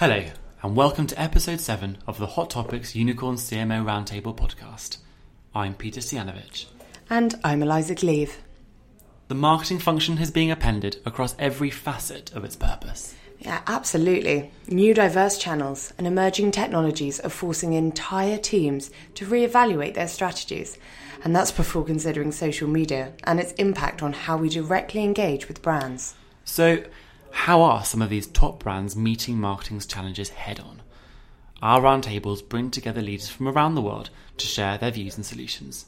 Hello, and welcome to episode 7 of the Hot Topics Unicorn CMO Roundtable podcast. I'm Peter Stianovich. And I'm Eliza Cleve. The marketing function is being appended across every facet of its purpose. Yeah, absolutely. New diverse channels and emerging technologies are forcing entire teams to reevaluate their strategies. And that's before considering social media and its impact on how we directly engage with brands. So, how are some of these top brands meeting marketing's challenges head on? Our roundtables bring together leaders from around the world to share their views and solutions.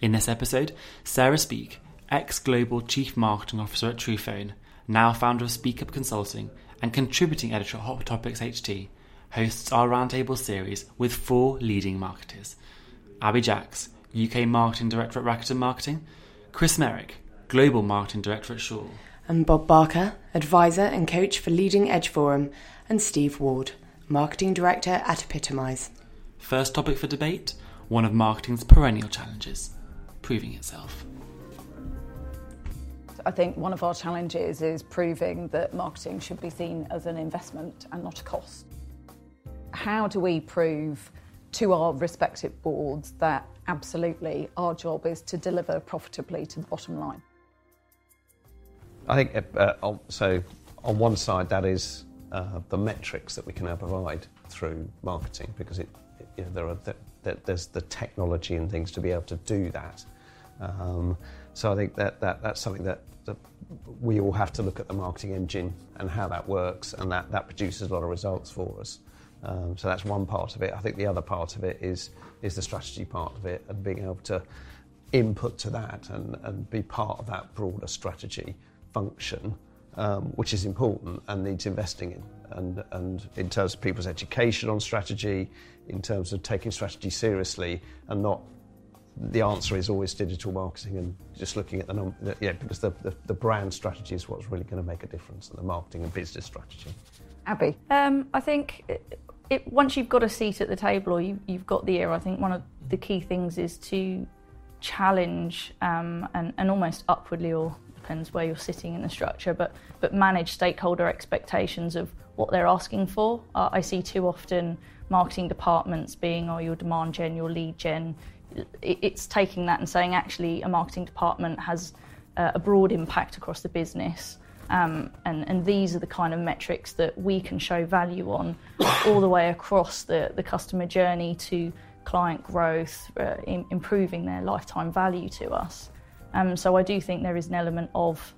In this episode, Sarah Speake, ex Global Chief Marketing Officer at Truphone, now founder of Speak Up Consulting and contributing editor at Hot Topics HT, hosts our roundtable series with four leading marketers Abby Jacks, UK Marketing Director at Rakuten Marketing, Chris Merrick, Global Marketing Director at Shaw, and Bob Barker, advisor and coach for Leading Edge Forum, and Steve Ward, marketing director at Epitomize. First topic for debate one of marketing's perennial challenges proving itself. I think one of our challenges is proving that marketing should be seen as an investment and not a cost. How do we prove to our respective boards that absolutely our job is to deliver profitably to the bottom line? I think uh, uh so. On one side, that is uh, the metrics that we can now provide through marketing, because it, you know, there are the, there's the technology and things to be able to do that. Um, so I think that, that that's something that, that, we all have to look at the marketing engine and how that works, and that, that produces a lot of results for us. Um, so that's one part of it. I think the other part of it is is the strategy part of it and being able to input to that and, and be part of that broader strategy function, um, which is important and needs investing in. And, and in terms of people's education on strategy, in terms of taking strategy seriously and not the answer is always digital marketing and just looking at the number, yeah, because the, the, the, brand strategy is what's really going to make a difference, and the marketing and business strategy. Abby, um, I think it, it, once you've got a seat at the table or you, have got the ear, I think one of the key things is to challenge um, and, and almost upwardly or where you're sitting in the structure, but, but manage stakeholder expectations of what they're asking for. Uh, I see too often marketing departments being, oh, your demand gen, your lead gen. It's taking that and saying, actually, a marketing department has uh, a broad impact across the business. Um, and, and these are the kind of metrics that we can show value on all the way across the, the customer journey to client growth, uh, in, improving their lifetime value to us. Um, so I do think there is an element of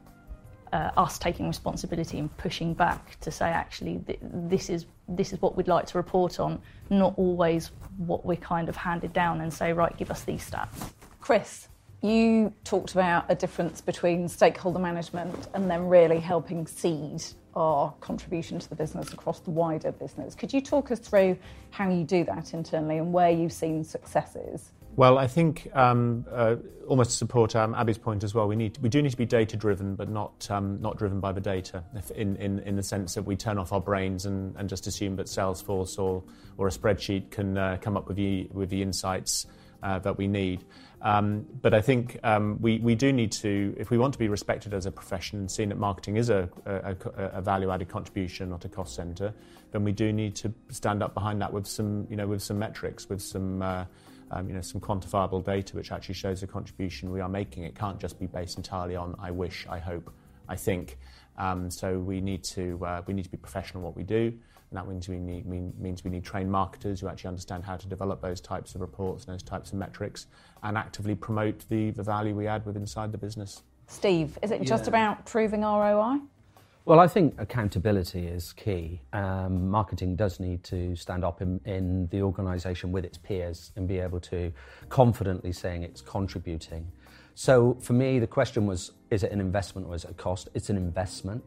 uh, us taking responsibility and pushing back to say actually th- this is this is what we'd like to report on, not always what we're kind of handed down and say right, give us these stats. Chris, you talked about a difference between stakeholder management and then really helping seed our contribution to the business across the wider business. Could you talk us through how you do that internally and where you've seen successes? Well, I think um, uh, almost to support um, Abby's point as well, we need we do need to be data driven, but not um, not driven by the data. In, in in the sense that we turn off our brains and, and just assume that Salesforce or or a spreadsheet can uh, come up with the with the insights uh, that we need. Um, but I think um, we, we do need to, if we want to be respected as a profession and seen that marketing is a, a, a value added contribution, not a cost centre, then we do need to stand up behind that with some, you know, with some metrics, with some uh, um, you know, some quantifiable data which actually shows the contribution we are making. It can't just be based entirely on I wish, I hope, I think. Um, so we need to uh, we need to be professional in what we do, and that means we need mean, means we need trained marketers who actually understand how to develop those types of reports and those types of metrics, and actively promote the, the value we add with inside the business. Steve, is it yeah. just about proving ROI? Well, I think accountability is key. Um, marketing does need to stand up in, in the organisation with its peers and be able to confidently saying it's contributing. So for me, the question was is it an investment or is it a cost? It's an investment.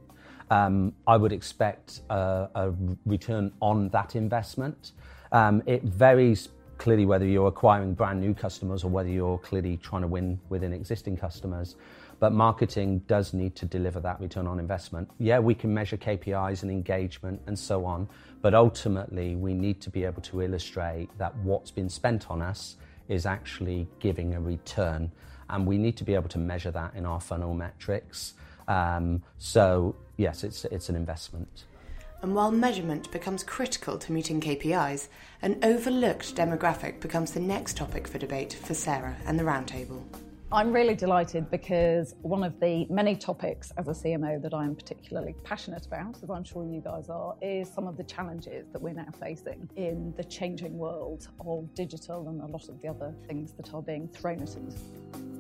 Um, I would expect a, a, return on that investment. Um, it varies clearly whether you're acquiring brand new customers or whether you're clearly trying to win within existing customers. But marketing does need to deliver that return on investment. Yeah, we can measure KPIs and engagement and so on, but ultimately we need to be able to illustrate that what's been spent on us is actually giving a return. And we need to be able to measure that in our funnel metrics. Um, so, yes, it's, it's an investment. And while measurement becomes critical to meeting KPIs, an overlooked demographic becomes the next topic for debate for Sarah and the Roundtable. I'm really delighted because one of the many topics as a CMO that I'm particularly passionate about, as I'm sure you guys are, is some of the challenges that we're now facing in the changing world of digital and a lot of the other things that are being thrown at it.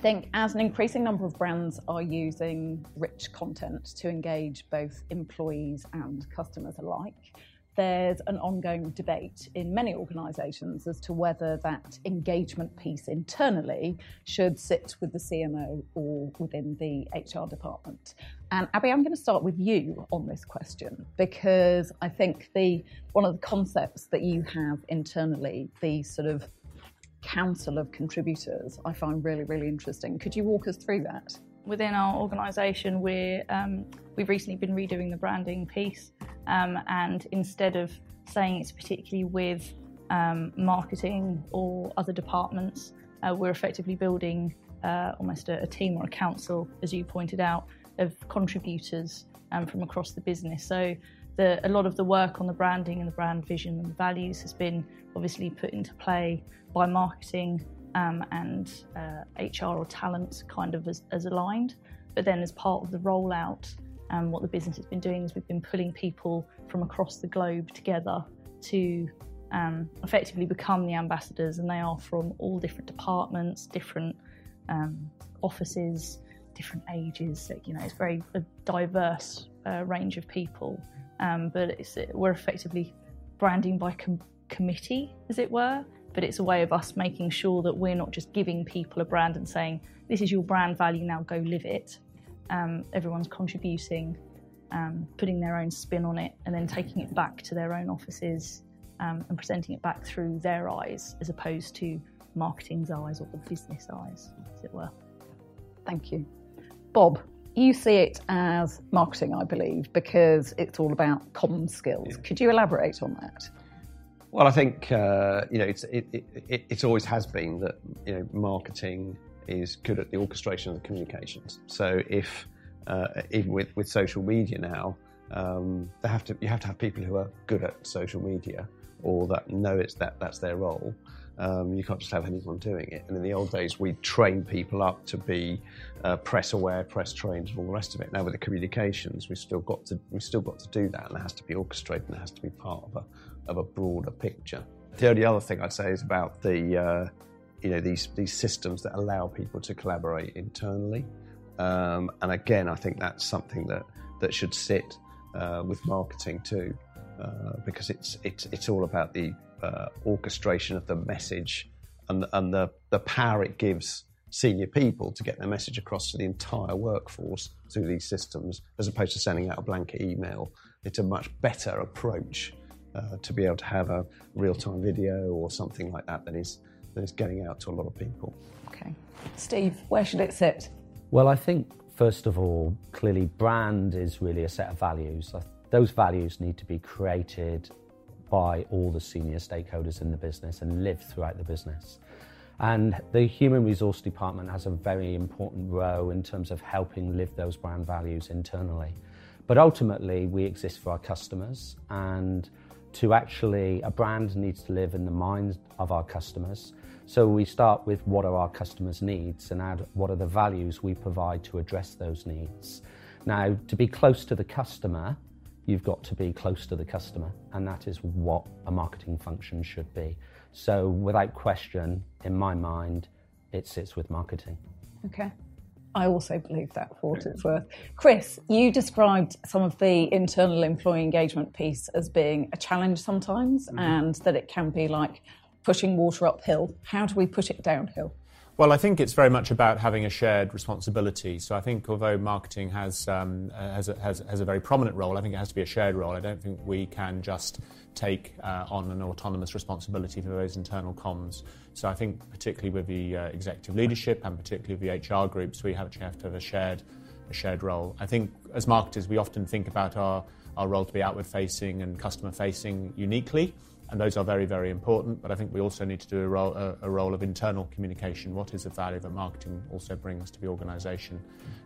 I think as an increasing number of brands are using rich content to engage both employees and customers alike, there's an ongoing debate in many organisations as to whether that engagement piece internally should sit with the CMO or within the HR department. And Abby, I'm going to start with you on this question because I think the one of the concepts that you have internally, the sort of council of contributors I find really, really interesting. Could you walk us through that? Within our organisation, we're um, we've recently been redoing the branding piece, um, and instead of saying it's particularly with um, marketing or other departments, uh, we're effectively building uh, almost a, a, team or a council, as you pointed out, of contributors um, from across the business. So the, a lot of the work on the branding and the brand vision and the values has been obviously put into play by marketing um, and uh, HR or talent kind of as, as, aligned. But then, as part of the rollout, um, what the business has been doing is we've been pulling people from across the globe together to um, effectively become the ambassadors, and they are from all different departments, different um, offices, different ages. You know, it's very a diverse uh, range of people, um, but we're effectively branding by com- committee, as it were but it's a way of us making sure that we're not just giving people a brand and saying, this is your brand value, now go live it. Um, everyone's contributing, um, putting their own spin on it, and then taking it back to their own offices um, and presenting it back through their eyes as opposed to marketing's eyes or the business eyes, as it were. Thank you. Bob, you see it as marketing, I believe, because it's all about common skills. Yeah. Could you elaborate on that? Well, I think uh, you know it's it, it, it, always has been that you know marketing is good at the orchestration of the communications. So if uh, even with, with social media now, um, they have to you have to have people who are good at social media or that know it's that that's their role. Um, you can't just have anyone doing it. And in the old days, we trained people up to be uh, press aware, press trained, and all the rest of it. Now with the communications, we've still got to we've still got to do that, and it has to be orchestrated, and it has to be part of a of a broader picture. The only other thing I'd say is about the uh, you know these these systems that allow people to collaborate internally. Um, and again, I think that's something that that should sit uh, with marketing too, uh, because it's it's it's all about the uh, orchestration of the message and and the the power it gives senior people to get their message across to the entire workforce through these systems, as opposed to sending out a blanket email. It's a much better approach uh, to be able to have a real-time video or something like that that is that is getting out to a lot of people. Okay, Steve, where should it sit? Well, I think first of all, clearly, brand is really a set of values. Those values need to be created by all the senior stakeholders in the business and live throughout the business. And the human resource department has a very important role in terms of helping live those brand values internally. But ultimately, we exist for our customers, and to actually, a brand needs to live in the minds of our customers. So we start with what are our customers' needs and add what are the values we provide to address those needs. Now, to be close to the customer, you've got to be close to the customer, and that is what a marketing function should be. So, without question, in my mind, it sits with marketing. Okay. I also believe that for what it's worth. Chris, you described some of the internal employee engagement piece as being a challenge sometimes mm-hmm. and that it can be like pushing water uphill. How do we push it downhill? Well, I think it's very much about having a shared responsibility. So I think although marketing has, um, has, a, has, has, a very prominent role, I think it has to be a shared role. I don't think we can just take uh, on an autonomous responsibility for those internal comms. So I think particularly with the uh, executive leadership and particularly with the HR groups, we to have, to have a shared a shared role. I think as marketers, we often think about our, our role to be outward facing and customer facing uniquely. And those are very, very important. But I think we also need to do a role, a, a role of internal communication. What is the value that marketing also brings to the organisation?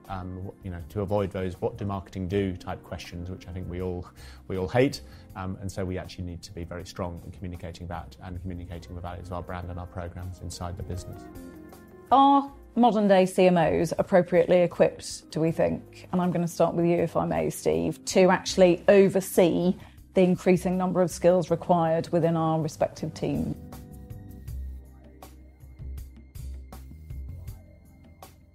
Um, you know, to avoid those "what do marketing do" type questions, which I think we all we all hate. Um, and so we actually need to be very strong in communicating that and communicating the values of our brand and our programs inside the business. Are modern day CMOs appropriately equipped, do we think? And I'm going to start with you, if I may, Steve, to actually oversee the increasing number of skills required within our respective teams.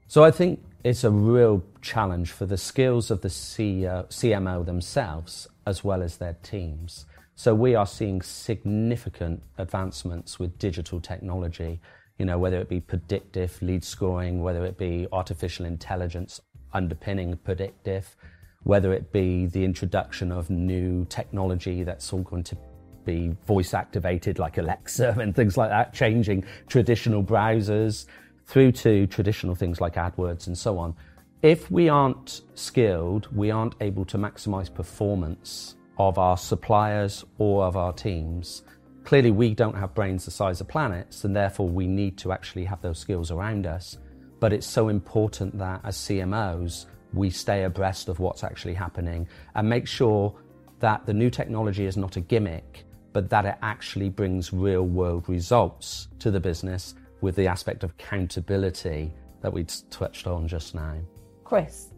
So I think it's a real challenge for the skills of the CEO, CMO themselves as well as their teams. So we are seeing significant advancements with digital technology, you know, whether it be predictive lead scoring, whether it be artificial intelligence underpinning predictive, whether it be the introduction of new technology that's all going to be voice activated like Alexa and things like that, changing traditional browsers through to traditional things like AdWords and so on. If we aren't skilled, we aren't able to maximize performance of our suppliers or of our teams. Clearly, we don't have brains the size of planets, and therefore we need to actually have those skills around us. But it's so important that as CMOs, we stay abreast of what's actually happening and make sure that the new technology is not a gimmick, but that it actually brings real world results to the business with the aspect of accountability that we touched on just now. Chris,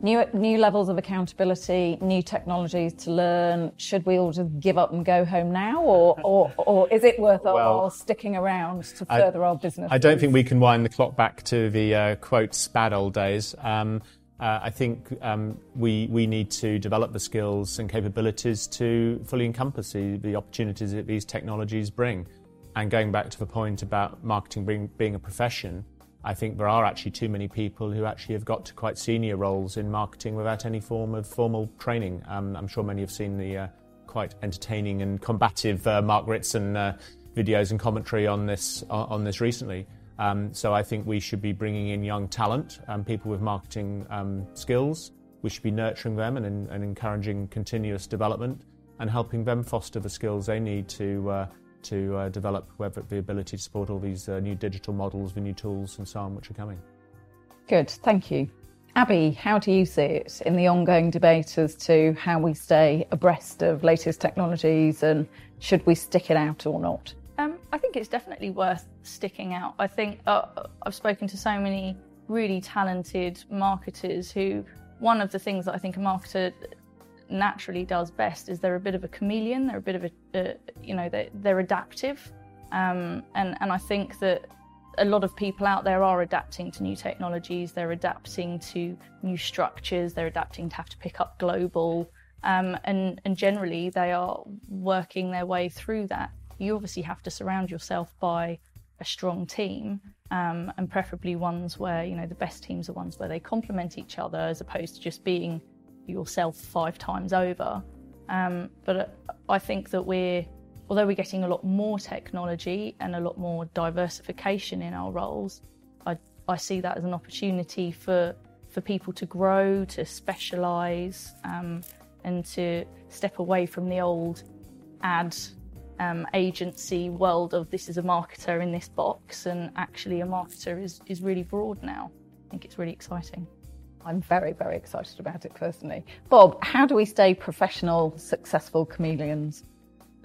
new, new levels of accountability, new technologies to learn. Should we all just give up and go home now, or, or, or is it worth Well, our sticking around to I- further our business? I don't think we can wind the clock back to the uh, quotes bad old days. Um, uh, I think um, we we need to develop the skills and capabilities to fully encompass the, the opportunities that these technologies bring. And going back to the point about marketing being, being a profession, I think there are actually too many people who actually have got to quite senior roles in marketing without any form of formal training. Um, I'm sure many have seen the uh, quite entertaining and combative uh, Mark Ritson uh, videos and commentary on this on this recently. Um, so I think we should be bringing in young talent, um, people with marketing um, skills. We should be nurturing them and, and encouraging continuous development and helping them foster the skills they need to uh, to uh, develop whether the ability to support all these uh, new digital models, the new tools, and so on, which are coming. Good, thank you. Abby, how do you see it in the ongoing debate as to how we stay abreast of latest technologies and should we stick it out or not? I think it's definitely worth sticking out. I think uh, I've spoken to so many really talented marketers who, one of the things that I think a marketer naturally does best is they're a bit of a chameleon. They're a bit of a, uh, you know, they're, they're adaptive. Um, and, and I think that a lot of people out there are adapting to new technologies, they're adapting to new structures, they're adapting to have to pick up global. Um, and, and generally, they are working their way through that. You obviously have to surround yourself by a strong team, um, and preferably ones where you know the best teams are ones where they complement each other as opposed to just being yourself five times over. Um, but uh, I think that we're, although we're getting a lot more technology and a lot more diversification in our roles, I, I see that as an opportunity for for people to grow, to specialise, um, and to step away from the old ad um, agency world of this is a marketer in this box, and actually a marketer is, is really broad now. I think it's really exciting. I'm very, very excited about it personally. Bob, how do we stay professional, successful chameleons?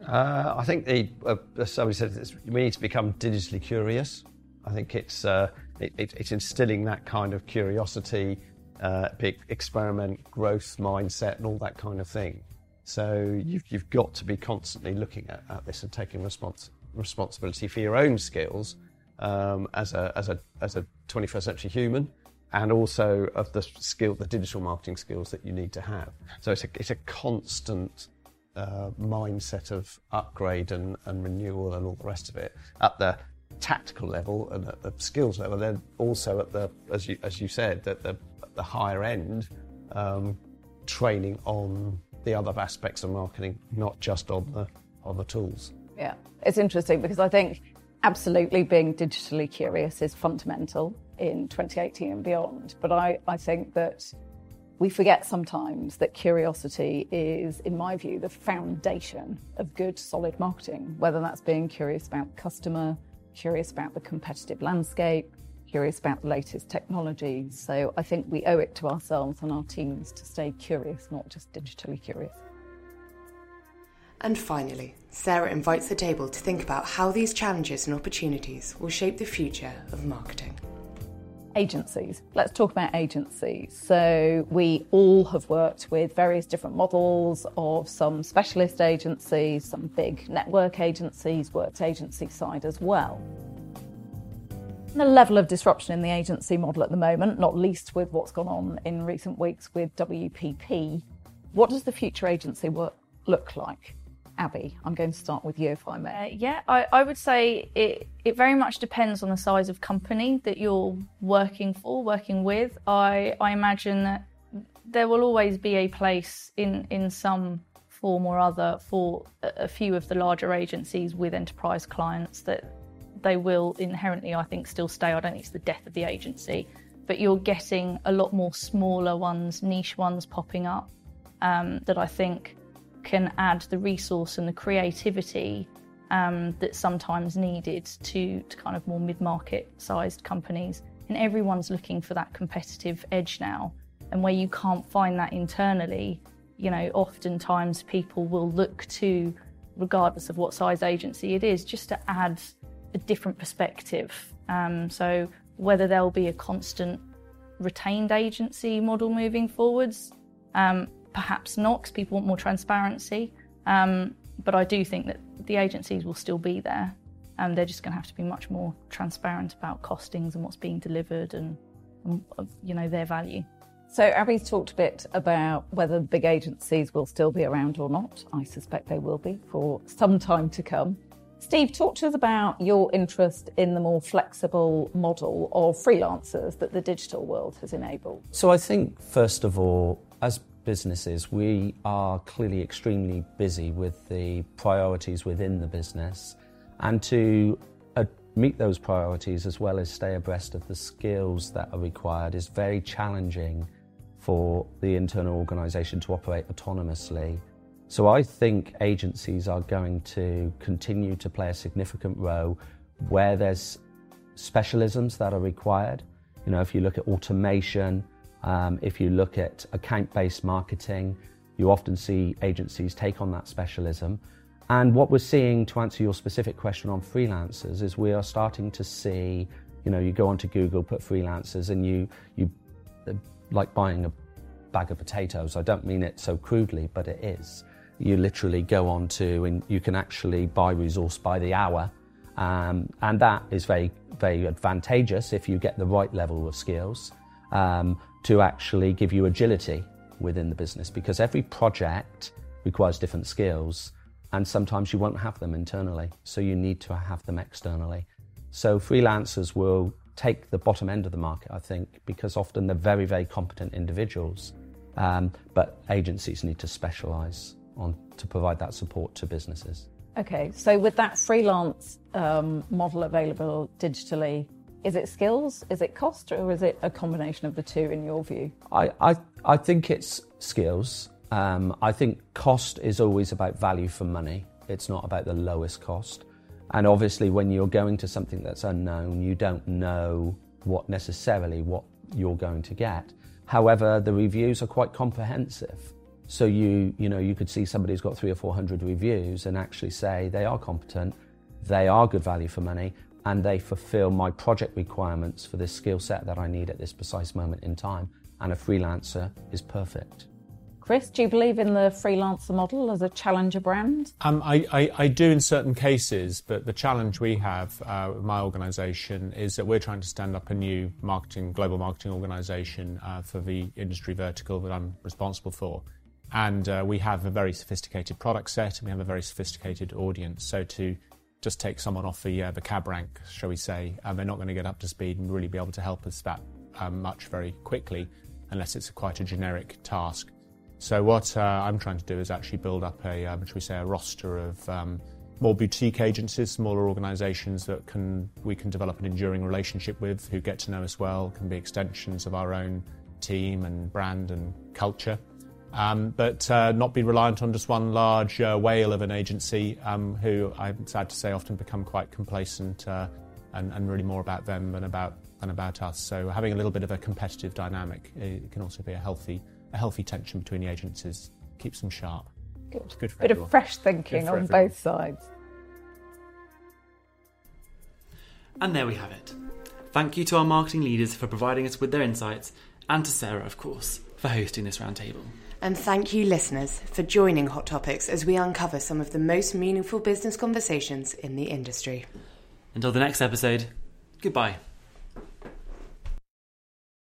Uh, I think the, uh, as somebody said, it's, we need to become digitally curious. I think it's, uh, it, it, it's instilling that kind of curiosity, uh, big experiment, growth mindset, and all that kind of thing. So you've, you've got to be constantly looking at, at this and taking respons- responsibility for your own skills um, as, a, as, a, as a 21st century human and also of the skill, the digital marketing skills that you need to have. So it's a, it's a constant uh, mindset of upgrade and, and renewal and all the rest of it at the tactical level and at the skills level. Then also at the, as you, as you said, at the, at the higher end, um, training on the other aspects of marketing, not just on the on the tools. Yeah, it's interesting because I think absolutely being digitally curious is fundamental in 2018 and beyond. But I, I think that we forget sometimes that curiosity is, in my view, the foundation of good, solid marketing, whether that's being curious about the customer, curious about the competitive landscape, curious about the latest technology. So I think we owe it to ourselves and our teams to stay curious, not just digitally curious. And finally, Sarah invites the table to think about how these challenges and opportunities will shape the future of marketing. Agencies. Let's talk about agencies. So, we all have worked with various different models of some specialist agencies, some big network agencies, worked agency side as well. The level of disruption in the agency model at the moment, not least with what's gone on in recent weeks with WPP. What does the future agency work look like? Abby, I'm going to start with you if I may. Uh, yeah, I, I would say it, it very much depends on the size of company that you're working for, working with. I, I imagine that there will always be a place in, in some form or other for a, a few of the larger agencies with enterprise clients that they will inherently, I think, still stay. I don't think it's the death of the agency, but you're getting a lot more smaller ones, niche ones popping up um, that I think can add the resource and the creativity um, that's sometimes needed to, to kind of more mid market sized companies. And everyone's looking for that competitive edge now. And where you can't find that internally, you know, oftentimes people will look to, regardless of what size agency it is, just to add a different perspective. Um, so whether there'll be a constant retained agency model moving forwards, um, perhaps not, because people want more transparency. Um, but I do think that the agencies will still be there, and they're just going to have to be much more transparent about costings and what's being delivered and, and you know their value. So Abby's talked a bit about whether big agencies will still be around or not. I suspect they will be for some time to come. Steve, talk to us about your interest in the more flexible model of freelancers that the digital world has enabled. So I think, first of all, as businesses, we are clearly extremely busy with the priorities within the business. And to uh, meet those priorities as well as stay abreast of the skills that are required is very challenging for the internal organisation to operate autonomously. So I think agencies are going to continue to play a significant role where there's specialisms that are required. You know, if you look at automation, um, if you look at account based marketing, you often see agencies take on that specialism. And what we're seeing, to answer your specific question on freelancers, is we are starting to see, you know, you go onto Google, put freelancers, and you, you uh, like buying a bag of potatoes. I don't mean it so crudely, but it is. You literally go on to, and you can actually buy resource by the hour. Um, and that is very, very advantageous if you get the right level of skills um, to actually give you agility within the business because every project requires different skills and sometimes you won't have them internally, so you need to have them externally. So freelancers will take the bottom end of the market, I think, because often they're very, very competent individuals, um, but agencies need to specialise on to provide that support to businesses. Okay, so with that freelance um, model available digitally, is it skills? Is it cost? Or is it a combination of the two in your view? I, I, I think it's skills. Um, I think cost is always about value for money. It's not about the lowest cost. And obviously, when you're going to something that's unknown, you don't know what necessarily what you're going to get. However, the reviews are quite comprehensive. So you, you know, you could see somebody who's got three or four hundred reviews and actually say they are competent, they are good value for money, and they fulfill my project requirements for this skill set that I need at this precise moment in time. And a freelancer is perfect. Chris, do you believe in the freelancer model as a challenger brand? Um, I, I, I, do in certain cases, but the challenge we have uh, with my organisation is that we're trying to stand up a new marketing, global marketing organisation uh, for the industry vertical that I'm responsible for. And uh, we have a very sophisticated product set and we have a very sophisticated audience. So to just take someone off the uh, the cab rank, shall we say, and they're not going to get up to speed and really be able to help us that um, much very quickly, unless it's a quite a generic task. So what uh, I'm trying to do is actually build up a, um, shall we say, a roster of um, more boutique agencies, smaller organisations that can we can develop an enduring relationship with, who get to know us well, can be extensions of our own team and brand and culture. Um, but uh, not be reliant on just one large uh, whale of an agency um, who I'm sad to say often become quite complacent uh, and, and, really more about them than about than about us. So having a little bit of a competitive dynamic it can also be a healthy a healthy tension between the agencies keeps them sharp. Good. Good for bit everyone. of fresh thinking on everyone. both sides. And there we have it. Thank you to our marketing leaders for providing us with their insights, and to Sarah, of course, for hosting this roundtable. And thank you, listeners, for joining Hot Topics as we uncover some of the most meaningful business conversations in the industry. Until the next episode, goodbye.